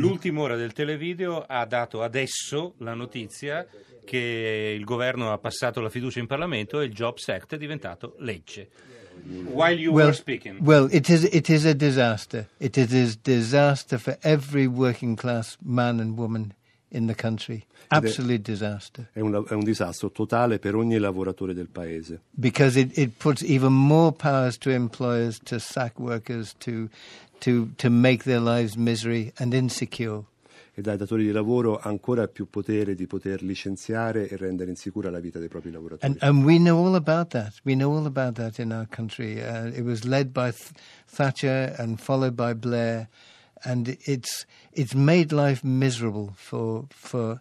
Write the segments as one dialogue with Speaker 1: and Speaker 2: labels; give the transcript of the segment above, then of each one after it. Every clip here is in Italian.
Speaker 1: L'ultima ora del televideo ha dato adesso la notizia che il governo ha passato la fiducia in Parlamento e il Jobs Act è diventato legge. While you
Speaker 2: well,
Speaker 1: were speaking.
Speaker 2: well, it is it is a disaster. It is a disaster for every working class man and woman in the country. Absolute disaster.
Speaker 3: È un, è un disastro totale per ogni lavoratore del paese.
Speaker 2: Because it, it puts even more powers to employers to sack workers, to to to make their lives misery and insecure.
Speaker 3: E dai datori di lavoro ancora più potere di poter licenziare e rendere insicura la vita dei propri lavoratori.
Speaker 2: And and we know all about that. We know all about that in our country. Uh, it was led by Th- Thatcher and followed by Blair, and it's it's made life miserable for for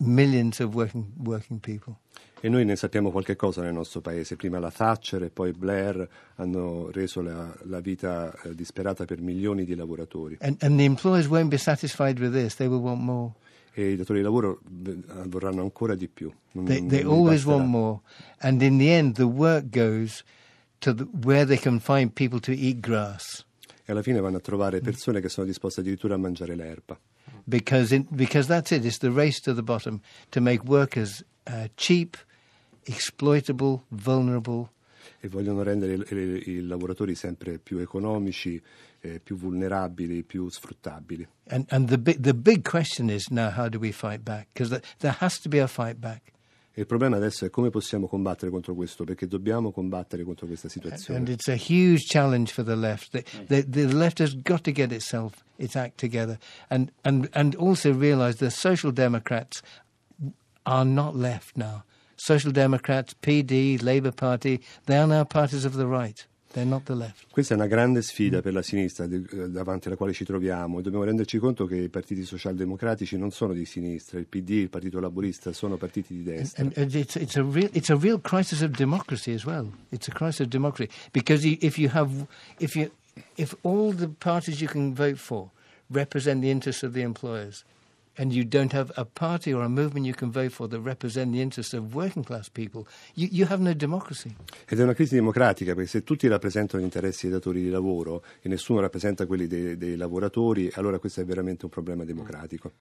Speaker 2: millions of working working people.
Speaker 3: E noi ne sappiamo qualche cosa nel nostro paese. Prima la Thatcher e poi Blair hanno reso la, la vita eh, disperata per milioni di lavoratori.
Speaker 2: And and.
Speaker 3: E i datori di lavoro beh, vorranno ancora di più. Non-
Speaker 2: They they
Speaker 3: non
Speaker 2: always
Speaker 3: basterà.
Speaker 2: want more. And in the end, the work goes to the, where they can find people to eat grass.
Speaker 3: E alla fine vanno a trovare persone che sono disposte addirittura a mangiare l'erba.
Speaker 2: because in, because that's it. It's the race to the bottom to make workers uh, cheap, exploitable, vulnerable,
Speaker 3: E vogliono rendere i, lavoratori sempre più economici, eh, più vulnerabili, più sfruttabili.
Speaker 2: and and the big the big question is now how do we fight back? Because there has to be a fight back,
Speaker 3: il problema adesso è come possiamo combattere contro questo, perché dobbiamo combattere contro questa situazione.
Speaker 2: and it's a huge challenge for the left. The, the, the left has got to get itself its act together, and and and also realise the social democrats are not left now. Social Democrats, PD, Labour Party, they are now parties of the right. Not the left.
Speaker 3: Questa è una grande sfida per la sinistra eh, davanti alla quale ci troviamo e dobbiamo renderci conto che i partiti socialdemocratici non sono di sinistra, il PD, il Partito Laburista sono partiti di destra.
Speaker 2: And, and it's, it's, a real, it's a real crisis of democracy as well. It's a crisis of democracy because if you have, if you, if all the parties you can vote for represent the interests of the employers, and you don't have a party or a movement you can vote for that represent the interests of working class people, you, you have no democracy.
Speaker 3: Ed è una crisi democratica perché se tutti rappresentano gli interessi dei datori di lavoro e nessuno rappresenta quelli dei, dei lavoratori, allora questo è veramente un problema democratico.